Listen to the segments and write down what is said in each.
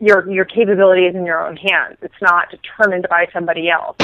your your capability is in your own hands. It's not determined by somebody else.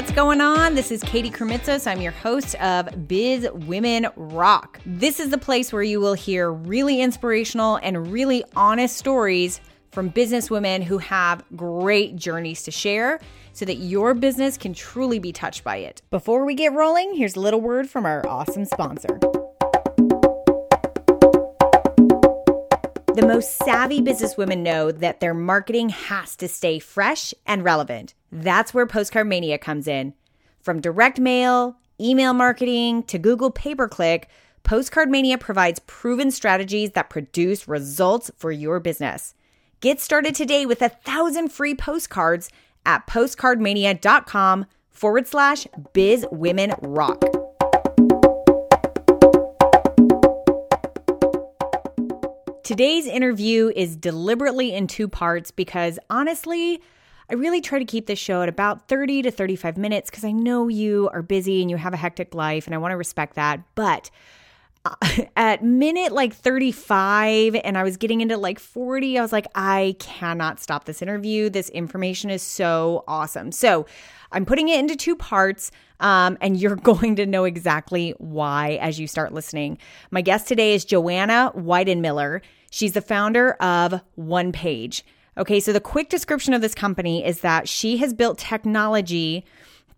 What's going on? This is Katie Krimitsos. I'm your host of Biz Women Rock. This is the place where you will hear really inspirational and really honest stories from business women who have great journeys to share so that your business can truly be touched by it. Before we get rolling, here's a little word from our awesome sponsor. The most savvy businesswomen know that their marketing has to stay fresh and relevant. That's where Postcard Mania comes in. From direct mail, email marketing, to Google pay per click, Postcard Mania provides proven strategies that produce results for your business. Get started today with a thousand free postcards at postcardmania.com forward slash biz women rock. Today's interview is deliberately in two parts because honestly, I really try to keep this show at about 30 to 35 minutes because I know you are busy and you have a hectic life and I want to respect that. But uh, at minute like 35 and I was getting into like 40, I was like, I cannot stop this interview. This information is so awesome. So I'm putting it into two parts. Um, and you're going to know exactly why as you start listening. My guest today is Joanna Weidenmiller. She's the founder of One Page. Okay, so the quick description of this company is that she has built technology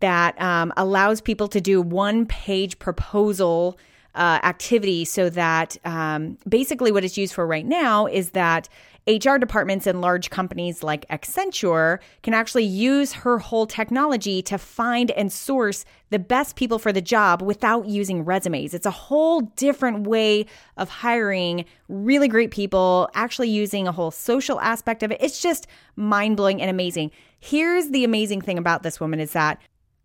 that um, allows people to do one page proposal uh, activity so that um, basically what it's used for right now is that HR departments in large companies like Accenture can actually use her whole technology to find and source the best people for the job without using resumes. It's a whole different way of hiring really great people, actually using a whole social aspect of it. It's just mind blowing and amazing. Here's the amazing thing about this woman is that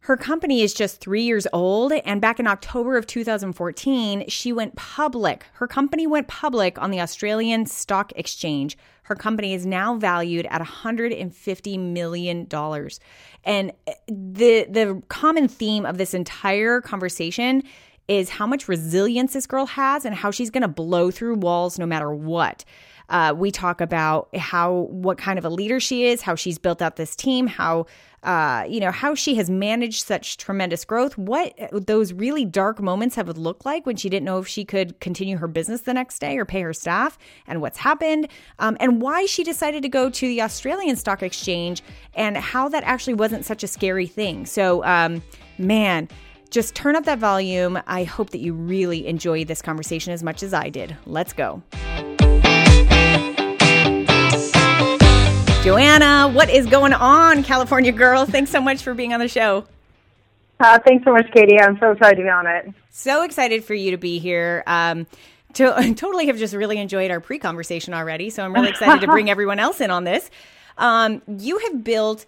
her company is just three years old, and back in October of 2014, she went public. Her company went public on the Australian Stock Exchange. Her company is now valued at $150 million. And the, the common theme of this entire conversation is how much resilience this girl has and how she's going to blow through walls no matter what. Uh, we talk about how what kind of a leader she is, how she's built out this team, how uh, you know how she has managed such tremendous growth, what those really dark moments have looked like when she didn't know if she could continue her business the next day or pay her staff, and what's happened, um, and why she decided to go to the Australian Stock Exchange, and how that actually wasn't such a scary thing. So, um, man just turn up that volume. I hope that you really enjoy this conversation as much as I did. Let's go. Joanna, what is going on, California girl? Thanks so much for being on the show. Uh, thanks so much, Katie. I'm so excited to be on it. So excited for you to be here. Um, to, totally have just really enjoyed our pre conversation already. So I'm really excited to bring everyone else in on this. Um, you have built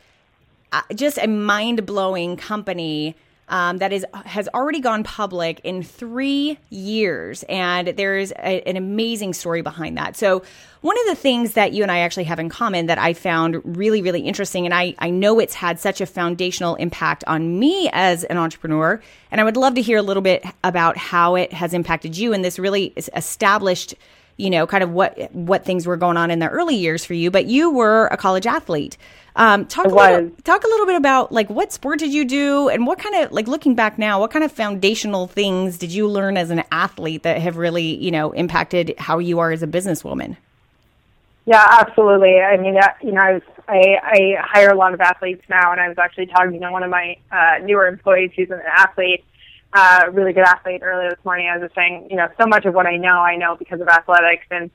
uh, just a mind blowing company um, that is has already gone public in three years, and there is a, an amazing story behind that. So, one of the things that you and I actually have in common that I found really, really interesting, and I, I know it's had such a foundational impact on me as an entrepreneur, and I would love to hear a little bit about how it has impacted you and this really established you know, kind of what what things were going on in the early years for you. But you were a college athlete. Um, talk a little, talk a little bit about like what sport did you do, and what kind of like looking back now, what kind of foundational things did you learn as an athlete that have really you know impacted how you are as a businesswoman? Yeah, absolutely. I mean, you know, I was I, I hire a lot of athletes now, and I was actually talking to one of my uh, newer employees who's an athlete, uh, really good athlete earlier this morning. I was just saying, you know, so much of what I know, I know because of athletics, and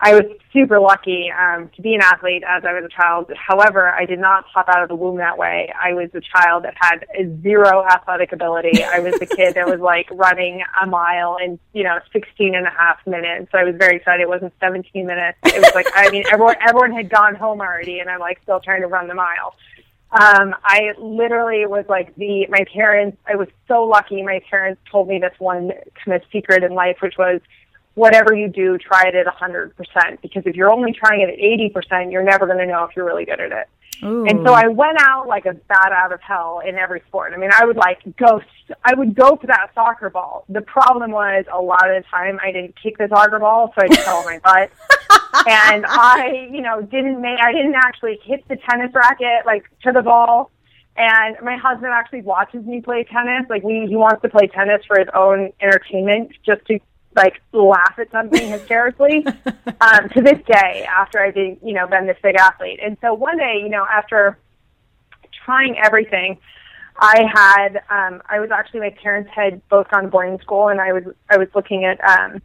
I was super lucky um, to be an athlete as I was a child. However, I did not pop out of the womb that way. I was a child that had zero athletic ability. I was the kid that was like running a mile in, you know, 16 and a half minutes. So I was very excited. It wasn't 17 minutes. It was like, I mean, everyone, everyone had gone home already and I'm like still trying to run the mile. Um, I literally was like the, my parents, I was so lucky. My parents told me this one kind of secret in life, which was, whatever you do, try it at a 100%. Because if you're only trying it at 80%, you're never going to know if you're really good at it. Ooh. And so I went out like a bat out of hell in every sport. I mean, I would like go, I would go for that soccer ball. The problem was a lot of the time I didn't kick the soccer ball, so I just fell on my butt. and I, you know, didn't make, I didn't actually hit the tennis racket like to the ball. And my husband actually watches me play tennis. Like we, he wants to play tennis for his own entertainment, just to like laugh at something hysterically um, to this day after I've been, you know, been this big athlete. And so one day, you know, after trying everything, I had, um, I was actually, my parents had both gone to boarding school and I was, I was looking at, um,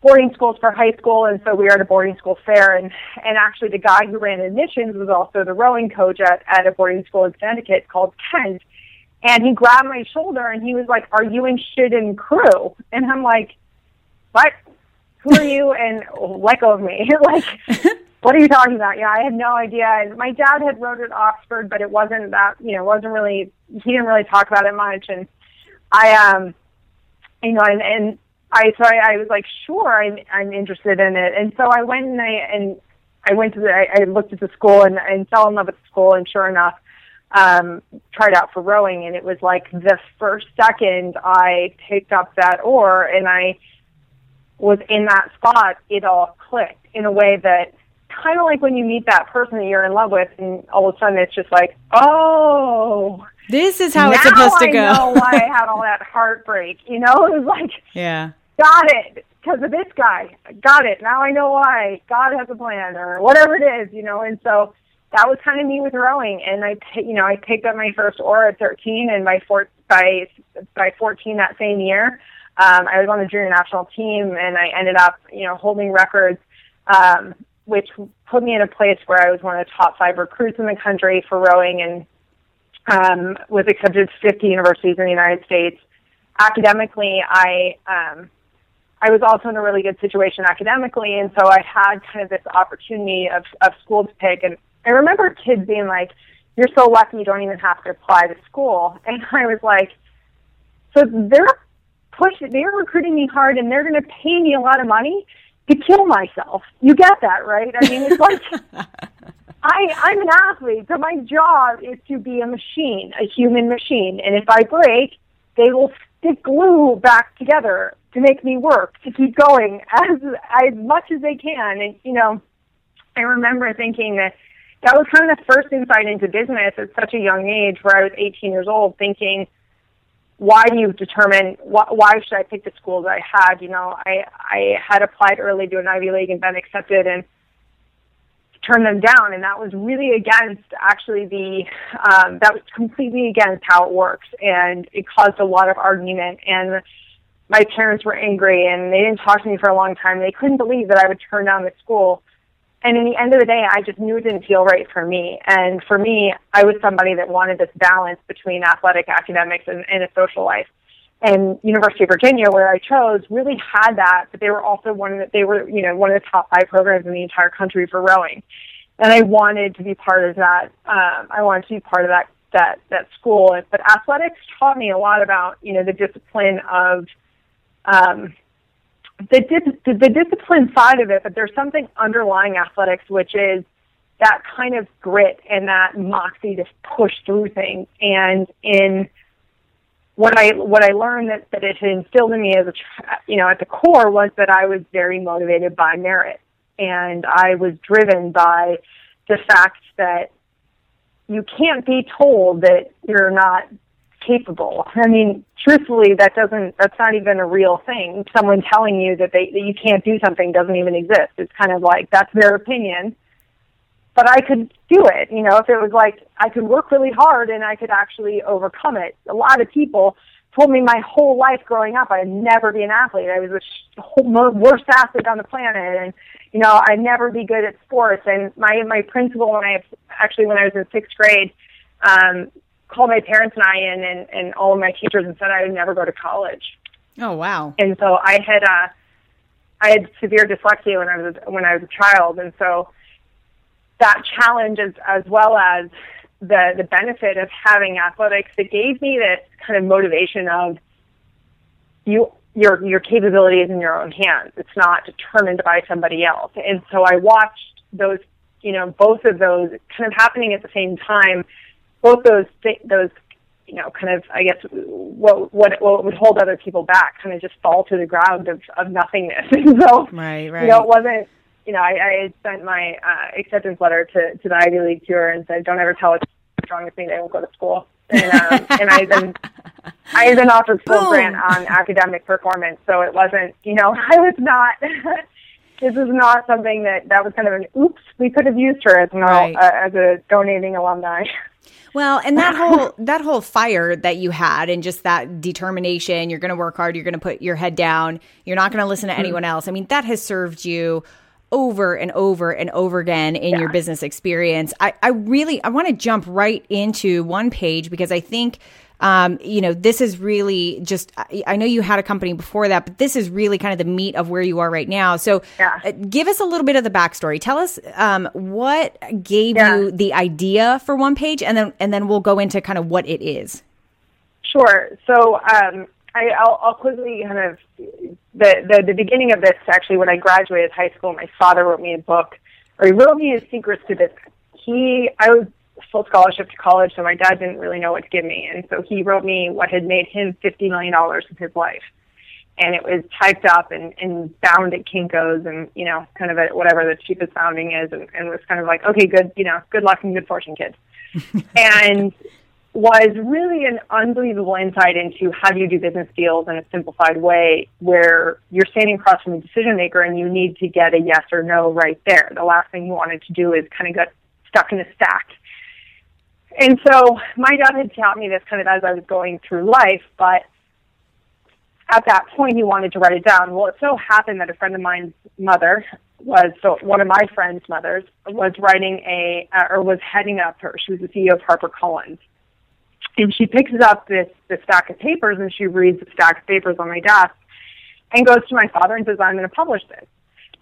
boarding schools for high school. And so we were at a boarding school fair and, and actually the guy who ran admissions was also the rowing coach at, at a boarding school in Connecticut called Kent. And he grabbed my shoulder and he was like, are you interested in crew? And I'm like, what? Who are you? And let go of me. like, what are you talking about? Yeah, I had no idea. And my dad had wrote at Oxford, but it wasn't that, you know, wasn't really, he didn't really talk about it much. And I, um, you know, and, and I, so I, I was like, sure, I'm, I'm interested in it. And so I went and I, and I went to the, I, I looked at the school and, and fell in love with the school. And sure enough, um, tried out for rowing. And it was like the first second I picked up that oar and I, was in that spot, it all clicked in a way that kind of like when you meet that person that you're in love with, and all of a sudden it's just like, oh, this is how it's supposed to go. I know why I had all that heartbreak. You know, it was like, yeah, got it because of this guy. Got it. Now I know why. God has a plan, or whatever it is. You know, and so that was kind of me with rowing. And I, you know, I picked up my first oar at 13, and by four, by by 14 that same year. Um, I was on the junior national team, and I ended up, you know, holding records, um, which put me in a place where I was one of the top five recruits in the country for rowing, and um, was accepted to 50 universities in the United States. Academically, I um, I was also in a really good situation academically, and so I had kind of this opportunity of of school to pick. And I remember kids being like, "You're so lucky you don't even have to apply to school," and I was like, "So they're push they're recruiting me hard and they're going to pay me a lot of money to kill myself. You get that, right? I mean, it's like I I'm an athlete, so my job is to be a machine, a human machine, and if I break, they will stick glue back together to make me work to keep going as as much as they can. And you know, I remember thinking that that was kind of the first insight into business at such a young age, where I was 18 years old, thinking why do you determine why, why should I pick the school that I had? You know, I I had applied early to an Ivy League and been accepted and turned them down, and that was really against actually the um, that was completely against how it works, and it caused a lot of argument. And my parents were angry, and they didn't talk to me for a long time. They couldn't believe that I would turn down the school and in the end of the day, I just knew it didn't feel right for me. And for me, I was somebody that wanted this balance between athletic academics and, and a social life. And University of Virginia, where I chose, really had that, but they were also one of the, they were, you know, one of the top five programs in the entire country for rowing. And I wanted to be part of that. Um, I wanted to be part of that, that, that school. But athletics taught me a lot about, you know, the discipline of, um, the, the, the discipline side of it, but there's something underlying athletics, which is that kind of grit and that moxie to push through things. And in what I what I learned that that it had instilled in me as a you know at the core was that I was very motivated by merit, and I was driven by the fact that you can't be told that you're not capable. I mean, truthfully, that doesn't, that's not even a real thing. Someone telling you that they, that you can't do something doesn't even exist. It's kind of like, that's their opinion. But I could do it, you know, if it was like, I could work really hard and I could actually overcome it. A lot of people told me my whole life growing up I'd never be an athlete. I was the worst athlete on the planet and, you know, I'd never be good at sports. And my, my principal when I, actually when I was in sixth grade, um, called my parents and I in and, and all of my teachers and said I would never go to college. Oh wow. And so I had uh I had severe dyslexia when I was when I was a child and so that challenge as as well as the the benefit of having athletics it gave me this kind of motivation of you your your capability is in your own hands. It's not determined by somebody else. And so I watched those, you know, both of those kind of happening at the same time. Both those things, those you know, kind of, I guess, what what what would hold other people back, kind of just fall to the ground of of nothingness. and so, right, right. You know, it wasn't. You know, I, I had sent my uh, acceptance letter to to the Ivy League tour and said, "Don't ever tell a strong with me they won't go to school." And um, and I then I had been offered full Boom. grant on academic performance, so it wasn't. You know, I was not. This is not something that that was kind of an oops. We could have used her as an right. uh, as a donating alumni. Well, and that whole that whole fire that you had and just that determination, you're going to work hard, you're going to put your head down, you're not going to listen to mm-hmm. anyone else. I mean, that has served you over and over and over again in yeah. your business experience. I, I really I want to jump right into one page because I think um, you know, this is really just, I know you had a company before that, but this is really kind of the meat of where you are right now. So yeah. uh, give us a little bit of the backstory. Tell us um, what gave yeah. you the idea for One Page, and then, and then we'll go into kind of what it is. Sure. So um, I, will quickly kind of, the, the, the beginning of this, actually, when I graduated high school, my father wrote me a book, or he wrote me his secrets to business. He, I was full scholarship to college, so my dad didn't really know what to give me. And so he wrote me what had made him $50 million in his life. And it was typed up and, and bound at Kinko's and, you know, kind of at whatever the cheapest bounding is. And, and was kind of like, okay, good, you know, good luck and good fortune, kids. and was really an unbelievable insight into how do you do business deals in a simplified way where you're standing across from a decision maker and you need to get a yes or no right there. The last thing you wanted to do is kind of get stuck in a stack and so my dad had taught me this kind of as I was going through life, but at that point he wanted to write it down. Well, it so happened that a friend of mine's mother was so one of my friend's mothers was writing a uh, or was heading up her. She was the CEO of HarperCollins, and she picks up this this stack of papers and she reads the stack of papers on my desk and goes to my father and says, "I'm going to publish this."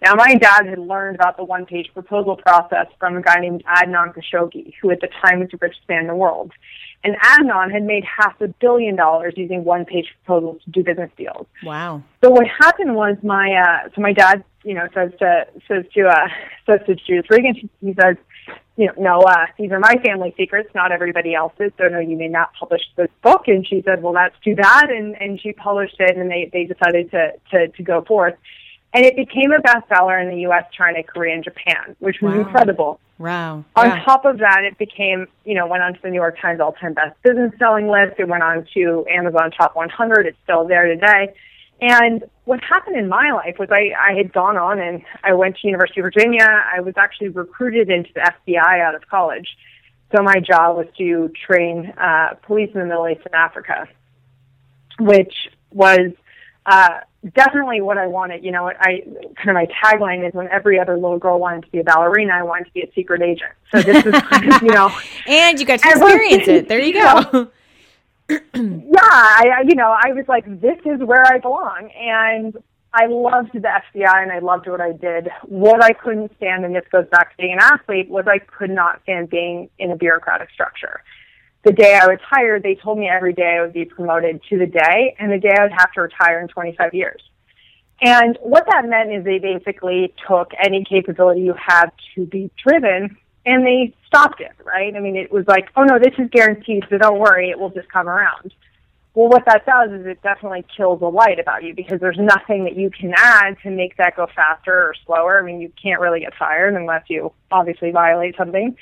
Now, my dad had learned about the one-page proposal process from a guy named Adnan Khashoggi, who at the time was the richest man in the world. And Adnan had made half a billion dollars using one-page proposals to do business deals. Wow! So what happened was my uh, so my dad, you know, says to says to uh, says to Judith Regan, he says, you know, no, uh, these are my family secrets, not everybody else's. So no, you may not publish this book. And she said, well, that's too bad. And and she published it, and they they decided to to to go forth. And it became a bestseller in the US, China, Korea, and Japan, which was wow. incredible. Wow. On yeah. top of that, it became, you know, went on to the New York Times all time best business selling list. It went on to Amazon top 100. It's still there today. And what happened in my life was I, I had gone on and I went to University of Virginia. I was actually recruited into the FBI out of college. So my job was to train uh, police in the Middle East and Africa, which was uh, definitely what I wanted. You know, I kind of my tagline is when every other little girl wanted to be a ballerina, I wanted to be a secret agent. So this is kind of, you know, and you got to experience it. There you go. yeah, I, you know, I was like, this is where I belong, and I loved the FBI and I loved what I did. What I couldn't stand, and this goes back to being an athlete, was I could not stand being in a bureaucratic structure the day I was hired, they told me every day I would be promoted to the day and the day I would have to retire in 25 years. And what that meant is they basically took any capability you have to be driven and they stopped it, right? I mean, it was like, oh no, this is guaranteed, so don't worry, it will just come around. Well, what that does is it definitely kills the light about you because there's nothing that you can add to make that go faster or slower. I mean, you can't really get fired unless you obviously violate something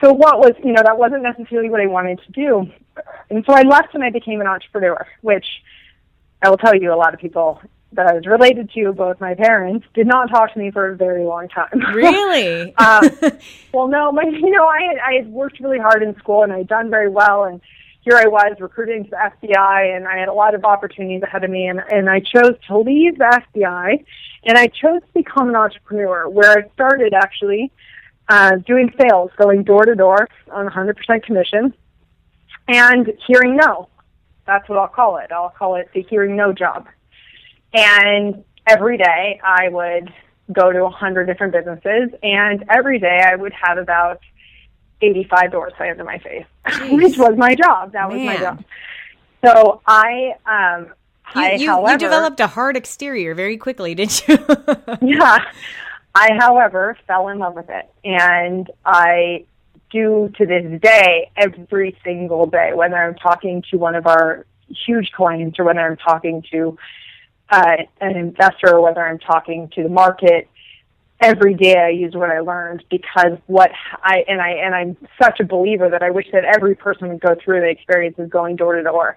so what was, you know, that wasn't necessarily what I wanted to do. And so I left and I became an entrepreneur, which I will tell you a lot of people that I was related to, both my parents, did not talk to me for a very long time. Really? um, well, no, my, you know, I had, I had worked really hard in school and I had done very well and here I was recruiting to the FBI and I had a lot of opportunities ahead of me and, and I chose to leave the FBI and I chose to become an entrepreneur where I started actually uh, doing sales, going door to door on 100% commission, and hearing no. That's what I'll call it. I'll call it the hearing no job. And every day I would go to 100 different businesses, and every day I would have about 85 doors slammed in my face, which was my job. That was Man. my job. So I, um, You, I, you, however, you developed a hard exterior very quickly, didn't you? yeah. I, however, fell in love with it, and I do to this day every single day, whether I'm talking to one of our huge clients or whether I'm talking to uh, an investor or whether I'm talking to the market. Every day I use what I learned because what I and I and I'm such a believer that I wish that every person would go through the experience of going door to door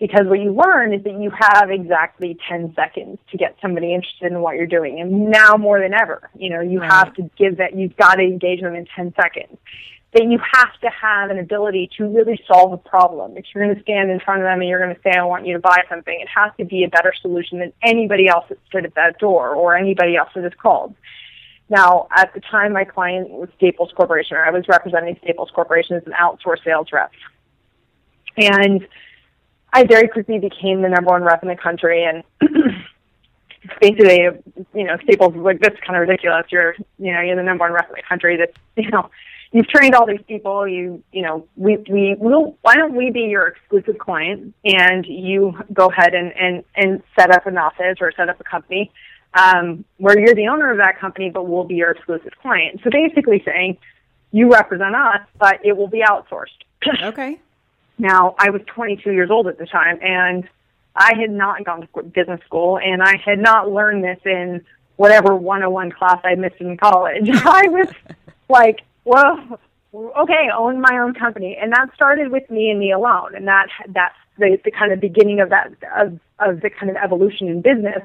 because what you learn is that you have exactly 10 seconds to get somebody interested in what you're doing. And now more than ever, you know, you right. have to give that, you've got to engage them in 10 seconds. That you have to have an ability to really solve a problem. If you're going to stand in front of them and you're going to say, I want you to buy something, it has to be a better solution than anybody else that stood at that door or anybody else that is called. Now, at the time, my client was Staples Corporation, or I was representing Staples Corporation as an outsourced sales rep. And I very quickly became the number one rep in the country, and basically, you know, Staples was like, "This is kind of ridiculous. You're, you know, you're the number one rep in the country. That, you know, you've trained all these people. You, you know, we, we will. Why don't we be your exclusive client, and you go ahead and and and set up an office or set up a company." Um, where you're the owner of that company, but we'll be your exclusive client. So basically saying, you represent us, but it will be outsourced. okay. Now, I was 22 years old at the time, and I had not gone to business school, and I had not learned this in whatever 101 class I missed in college. I was like, well, okay, own my own company, and that started with me and me alone, and that that's the, the kind of beginning of that of of the kind of evolution in business.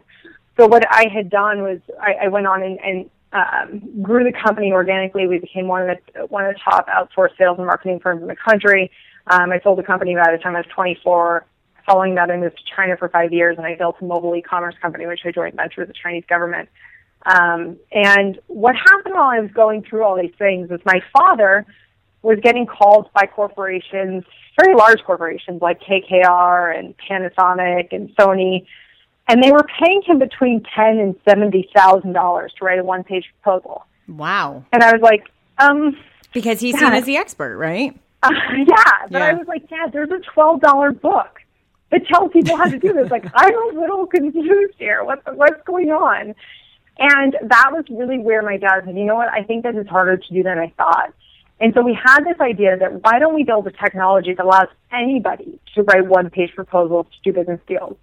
So what I had done was I, I went on and, and um, grew the company organically. We became one of the one of the top outsourced sales and marketing firms in the country. Um, I sold the company by the time I was 24. Following that, I moved to China for five years, and I built a mobile e-commerce company, which I joint venture with the Chinese government. Um, and what happened while I was going through all these things was my father was getting called by corporations, very large corporations like KKR and Panasonic and Sony, and they were paying him between ten and seventy thousand dollars to write a one-page proposal. Wow! And I was like, um, because he's seen as the expert, right? Uh, yeah, but yeah. I was like, Dad, there's a twelve dollar book that tells people how to do this. like, I'm a little confused here. What what's going on? And that was really where my dad said, you know what? I think this is harder to do than I thought. And so we had this idea that why don't we build a technology that allows anybody to write one page proposals to do business deals?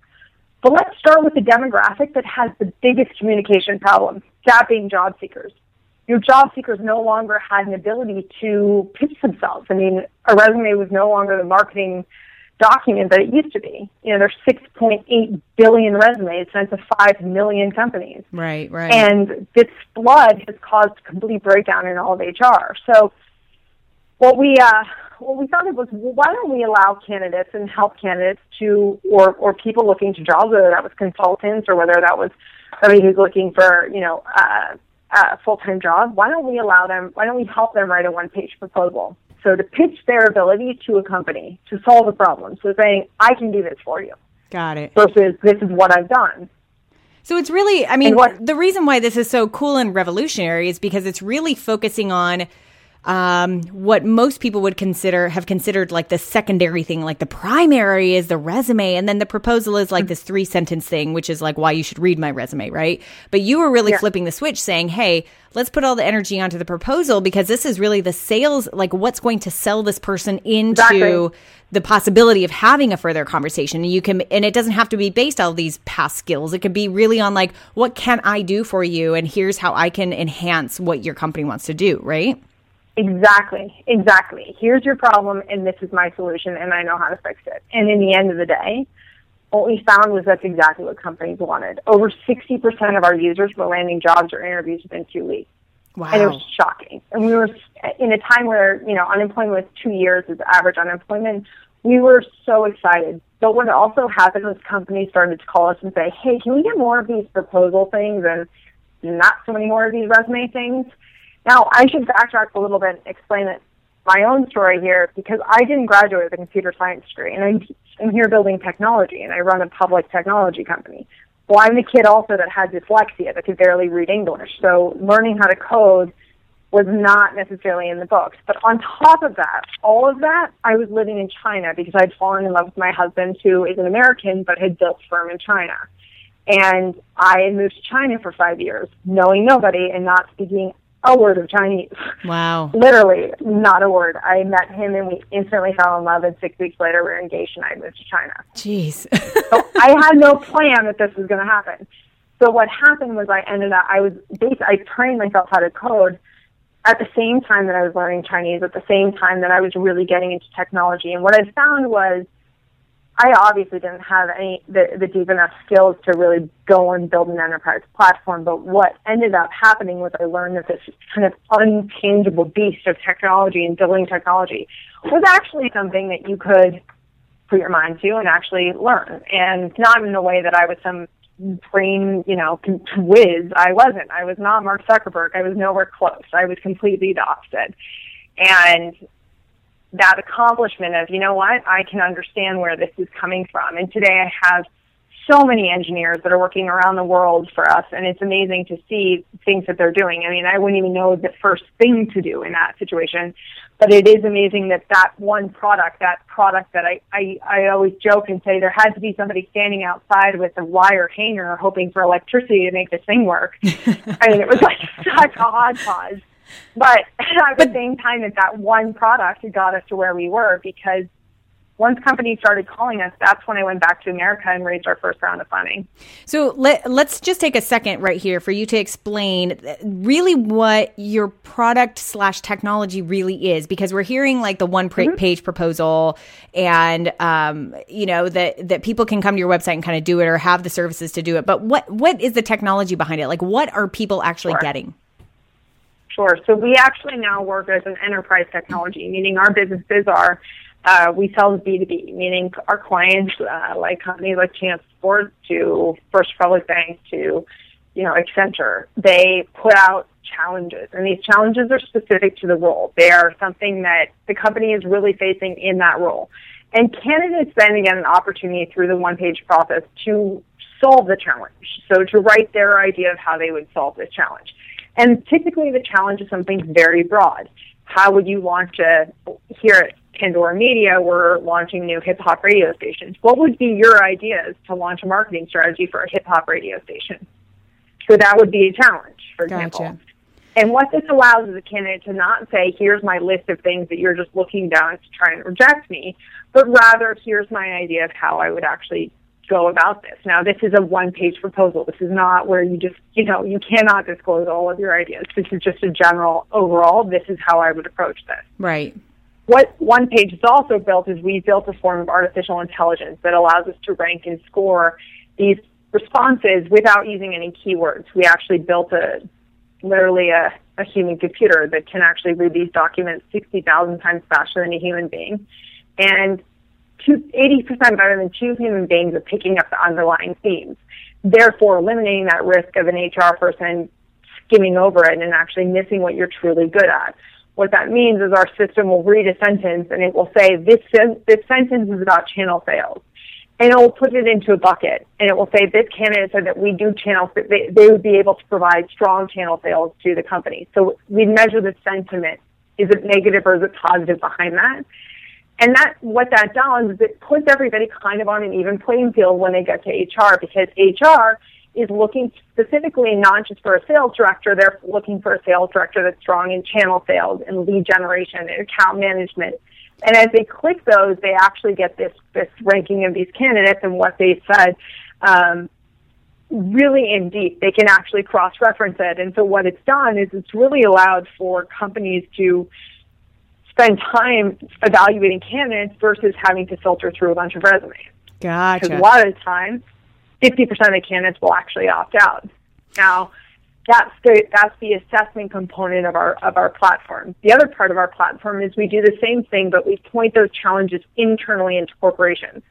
But let's start with the demographic that has the biggest communication problem, that being job seekers your job seekers no longer had an ability to pitch themselves. I mean, a resume was no longer the marketing document that it used to be. You know, there's 6.8 billion resumes sent to 5 million companies. Right, right. And this flood has caused complete breakdown in all of HR. So what we uh, what we thought of was well, why don't we allow candidates and help candidates to or or people looking to jobs, whether that was consultants or whether that was somebody who's looking for you know uh, a full-time job, why don't we allow them, why don't we help them write a one-page proposal? So to pitch their ability to a company to solve a problem. So saying, I can do this for you. Got it. Versus this is what I've done. So it's really, I mean, what, the reason why this is so cool and revolutionary is because it's really focusing on um, what most people would consider have considered like the secondary thing, like the primary is the resume, and then the proposal is like mm-hmm. this three sentence thing, which is like why you should read my resume, right? But you were really yeah. flipping the switch, saying, "Hey, let's put all the energy onto the proposal because this is really the sales, like what's going to sell this person into." Exactly. The possibility of having a further conversation, And you can, and it doesn't have to be based on these past skills. It could be really on like, what can I do for you, and here's how I can enhance what your company wants to do, right? Exactly, exactly. Here's your problem, and this is my solution, and I know how to fix it. And in the end of the day, what we found was that's exactly what companies wanted. Over 60% of our users were landing jobs or interviews within two weeks. Wow. And it was shocking. And we were in a time where, you know, unemployment was two years is average unemployment. We were so excited. But what also happened was companies started to call us and say, hey, can we get more of these proposal things and not so many more of these resume things? Now, I should backtrack a little bit and explain it, my own story here because I didn't graduate with a computer science degree, and I'm, I'm here building technology, and I run a public technology company. Well, I'm the kid also that had dyslexia that could barely read English, so learning how to code was not necessarily in the books. But on top of that, all of that, I was living in China because I'd fallen in love with my husband, who is an American but had built firm in China. And I had moved to China for five years, knowing nobody and not speaking a word of Chinese. Wow. Literally, not a word. I met him and we instantly fell in love. And six weeks later, we were engaged and I moved to China. Jeez. so I had no plan that this was going to happen. So what happened was I ended up, I was basically, I trained myself how to code at the same time that I was learning Chinese, at the same time that I was really getting into technology. And what I found was I obviously didn't have any the, the deep enough skills to really go and build an enterprise platform. But what ended up happening was I learned that this kind of untangible beast of technology and building technology was actually something that you could put your mind to and actually learn. And not in a way that I was some brain, you know, whiz. I wasn't. I was not Mark Zuckerberg. I was nowhere close. I was completely the opposite. And that accomplishment of, you know what, I can understand where this is coming from. And today I have so many engineers that are working around the world for us, and it's amazing to see things that they're doing. I mean, I wouldn't even know the first thing to do in that situation, but it is amazing that that one product, that product that I, I, I always joke and say there had to be somebody standing outside with a wire hanger hoping for electricity to make this thing work. I mean, it was like such a hodgepodge. But at the same time that that one product got us to where we were because once companies started calling us, that's when I went back to America and raised our first round of funding. So let, let's just take a second right here for you to explain really what your product slash technology really is, because we're hearing like the one mm-hmm. page proposal and, um, you know, that, that people can come to your website and kind of do it or have the services to do it. But what, what is the technology behind it? Like what are people actually sure. getting? Sure. So we actually now work as an enterprise technology, meaning our businesses are uh, we sell B2B, meaning our clients, uh, like companies like Chance Sport to First Republic Bank to, you know, Accenture, they put out challenges, and these challenges are specific to the role. They are something that the company is really facing in that role. And candidates then get an opportunity through the one-page process to solve the challenge. So to write their idea of how they would solve this challenge. And typically the challenge is something very broad. How would you launch a, here at Pandora Media, we're launching new hip hop radio stations. What would be your ideas to launch a marketing strategy for a hip hop radio station? So that would be a challenge, for gotcha. example. And what this allows is a candidate to not say, here's my list of things that you're just looking down to try and reject me, but rather, here's my idea of how I would actually go about this. Now, this is a one-page proposal. This is not where you just, you know, you cannot disclose all of your ideas. This is just a general overall, this is how I would approach this. Right. What one page is also built is we built a form of artificial intelligence that allows us to rank and score these responses without using any keywords. We actually built a literally a, a human computer that can actually read these documents 60,000 times faster than a human being. And two, 80% better than two human beings at picking up the underlying themes, therefore eliminating that risk of an HR person skimming over it and actually missing what you're truly good at. What that means is our system will read a sentence and it will say, this, this sentence is about channel sales. And it will put it into a bucket and it will say, this candidate said that we do channel, they, they would be able to provide strong channel sales to the company. So we measure the sentiment. Is it negative or is it positive behind that? And that what that does is it puts everybody kind of on an even playing field when they get to HR because HR is looking specifically not just for a sales director, they're looking for a sales director that's strong in channel sales and lead generation and account management. And as they click those, they actually get this this ranking of these candidates and what they said um, really in deep. They can actually cross reference it. And so what it's done is it's really allowed for companies to spend time evaluating candidates versus having to filter through a bunch of resumes. Gotcha. Because a lot of the time, 50% of the candidates will actually opt out. Now, that's the that's the assessment component of our of our platform. The other part of our platform is we do the same thing, but we point those challenges internally into corporations,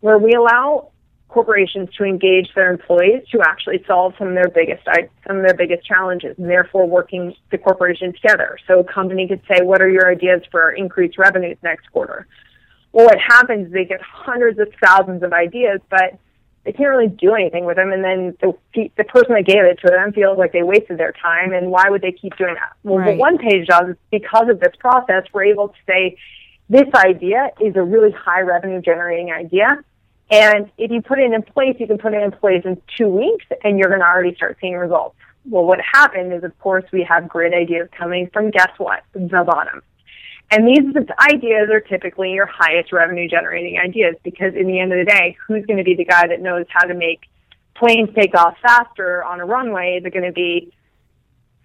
where we allow corporations to engage their employees to actually solve some of their biggest some of their biggest challenges, and therefore working the corporation together. So a company could say, "What are your ideas for increased revenues next quarter?" Well, what happens is they get hundreds of thousands of ideas, but they can't really do anything with them. And then the the person that gave it to them feels like they wasted their time. And why would they keep doing that? Well, Right. what one page does is because of this process, we're able to say this idea is a really high revenue generating idea. And if you put it in place, you can put it in place in two weeks and you're going to already start seeing results. Well, what happened is, of course, we have great ideas coming from guess what? The bottom. And these ideas are typically your highest revenue generating ideas because in the end of the day, who's going to be the guy that knows how to make planes take off faster on a runway? Is it going to be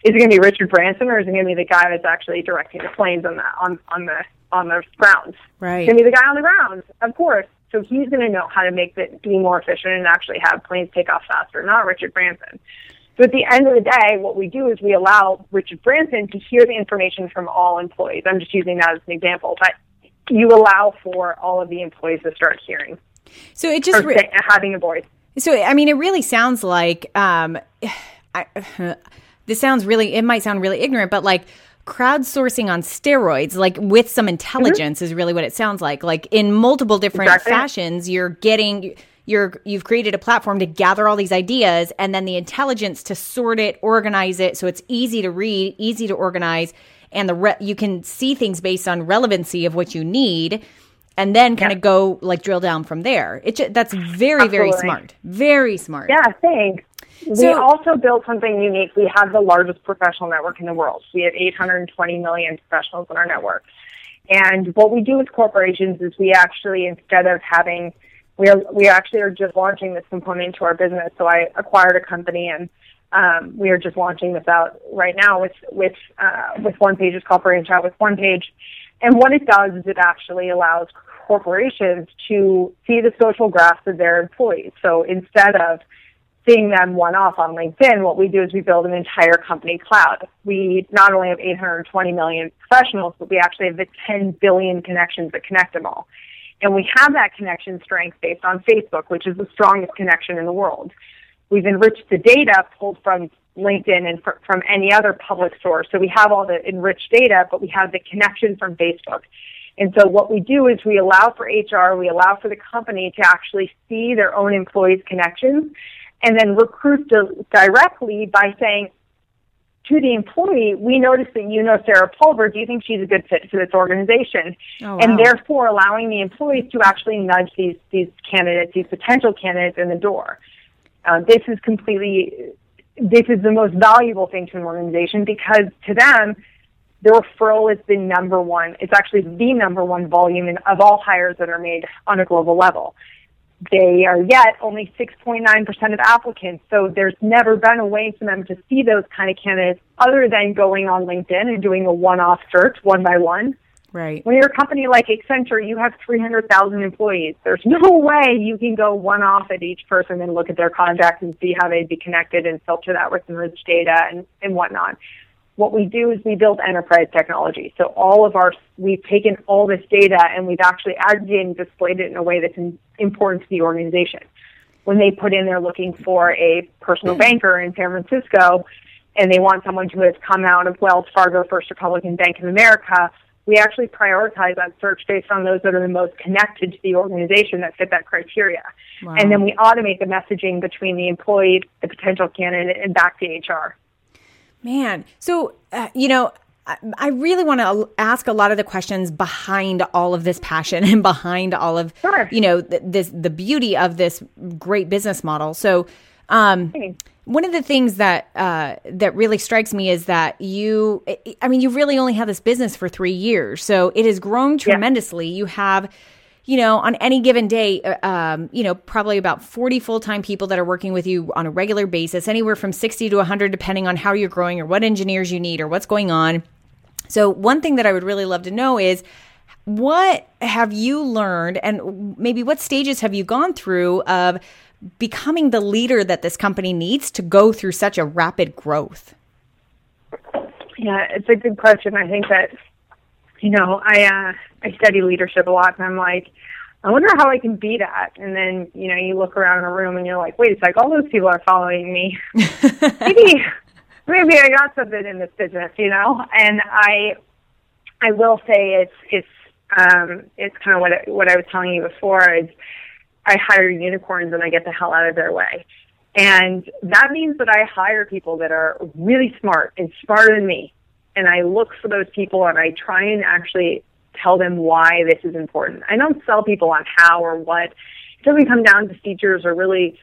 is it going to be Richard Branson or is it going to be the guy that's actually directing the planes on the on on the on the ground? Right. It's going to be the guy on the ground, of course. So he's going to know how to make it be more efficient and actually have planes take off faster, not Richard Branson. So at the end of the day, what we do is we allow Richard Branson to hear the information from all employees. I'm just using that as an example, but you allow for all of the employees to start hearing So it just re- having a voice. So, I mean, it really sounds like um, I, this sounds really. It might sound really ignorant, but like crowdsourcing on steroids, like with some mm-hmm. intelligence, is really what it sounds like. Like in multiple different Exactly. fashions, you're getting. You're you've created a platform to gather all these ideas and then the intelligence to sort it, organize it so it's easy to read, easy to organize, and the re- you can see things based on relevancy of what you need, and then kind of go like drill down from there. It that's very very smart, very smart. Yeah, thanks. We So- also built something unique. We have the largest professional network in the world. We have 820 million professionals in our network. And what we do with corporations is we actually, instead of having, we are, we actually are just launching this component into our business. So I acquired a company and um, we are just launching this out right now with with uh, with one page. It's Out with One Page. And what it does is it actually allows corporations to see the social graphs of their employees. So instead of seeing them one off on LinkedIn, what we do is we build an entire company cloud. We not only have 820 million professionals, but we actually have the 10 billion connections that connect them all. And we have that connection strength based on Facebook, which is the strongest connection in the world. We've enriched the data pulled from LinkedIn and fr- from any other public source. So we have all the enriched data, but we have the connection from Facebook. And so what we do is we allow for HR, we allow for the company to actually see their own employees' connections and then recruit di- directly by saying to the employee, we noticed that you know Sarah Pulver. Do you think she's a good fit for this organization? Oh, And therefore allowing the employees to actually nudge these, these candidates, these potential candidates in the door. Uh, this is completely, this is the most valuable thing to an organization because to them, the referral is the number one, it's actually the number one volume in, of all hires that are made on a global level. They are yet only 6.9% of applicants, so there's never been a way for them to see those kind of candidates other than going on LinkedIn and doing a one-off search one by one. Right. When you're a company like Accenture, you have 300,000 employees. There's no way you can go one off at each person and look at their contacts and see how they'd be connected and filter that with enriched data and, and whatnot. What we do is we build enterprise technology. So all of our, we've taken all this data and we've actually aggregated and displayed it in a way that's in, important to the organization. When they put in, they're looking for a personal banker in San Francisco and they want someone who has come out of Wells Fargo, First Republic, and Bank of America, we actually prioritize that search based on those that are the most connected to the organization that fit that criteria. Wow. And then we automate the messaging between the employee, the potential candidate, and back to HR. Man, so uh, you know, I, I really want to ask a lot of the questions behind all of this passion and behind all of Sure. you know th- this the beauty of this great business model. So, um, one of the things that uh, that really strikes me is that you, I- I mean, you really only had this business for three years, so it has grown tremendously. You have you know, on any given day, uh, um, you know, probably about 40 full time people that are working with you on a regular basis, anywhere from 60 to 100, depending on how you're growing or what engineers you need or what's going on. So, one thing that I would really love to know is what have you learned and maybe what stages have you gone through of becoming the leader that this company needs to go through such a rapid growth? Yeah, it's a good question. I think that, you know, I uh, I study leadership a lot, and I'm like, I wonder how I can be that. And then, you know, you look around in a room and you're like, wait a sec, all those people are following me. maybe, maybe I got something in this business, you know. And I, I will say it's it's um, it's kind of what I, what I was telling you before is I hire unicorns and I get the hell out of their way. And that means that I hire people that are really smart and smarter than me. And I look for those people and I try and actually tell them why this is important. I don't sell people on how or what. It doesn't come down to features or really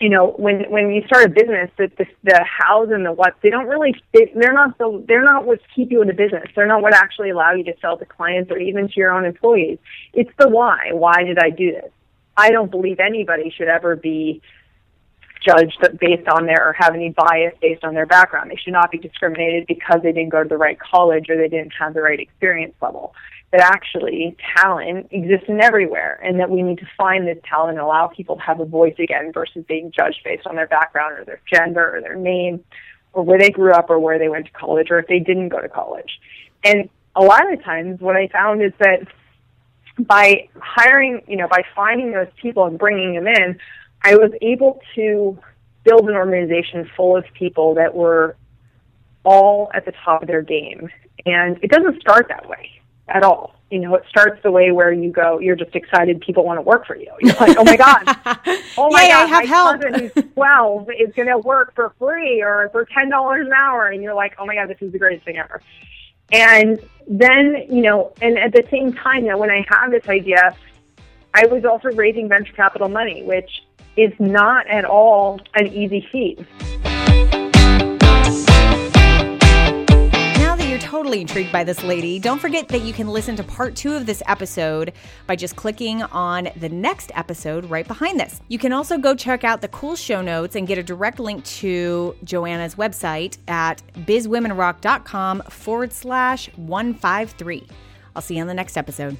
you know, when when you start a business, the the, the hows and the whats they don't really they, they're not the they're not what keep you in the business. They're not what actually allow you to sell to clients or even to your own employees. It's the why. Why did I do this? I don't believe anybody should ever be judged based on their or have any bias based on their background. They should not be discriminated because they didn't go to the right college or they didn't have the right experience level that actually talent exists in everywhere and that we need to find this talent and allow people to have a voice again versus being judged based on their background or their gender or their name or where they grew up or where they went to college or if they didn't go to college. And a lot of times what I found is that by hiring, you know, by finding those people and bringing them in, I was able to build an organization full of people that were all at the top of their game. And it doesn't start that way at all. You know, it starts the way where you go, you're just excited people want to work for you. You're like, oh my God, oh my Yay, God, I have my help. cousin who's 12 is going to work for free or for $10 an hour. And you're like, oh my God, this is the greatest thing ever. And then, you know, and at the same time, that when I had this idea, I was also raising venture capital money, which is not at all an easy feat. Now that you're totally intrigued by this lady, don't forget that you can listen to part two of this episode by just clicking on the next episode right behind this. You can also go check out the cool show notes and get a direct link to Joanna's website at bizwomenrock.com forward slash 153. I'll see you on the next episode.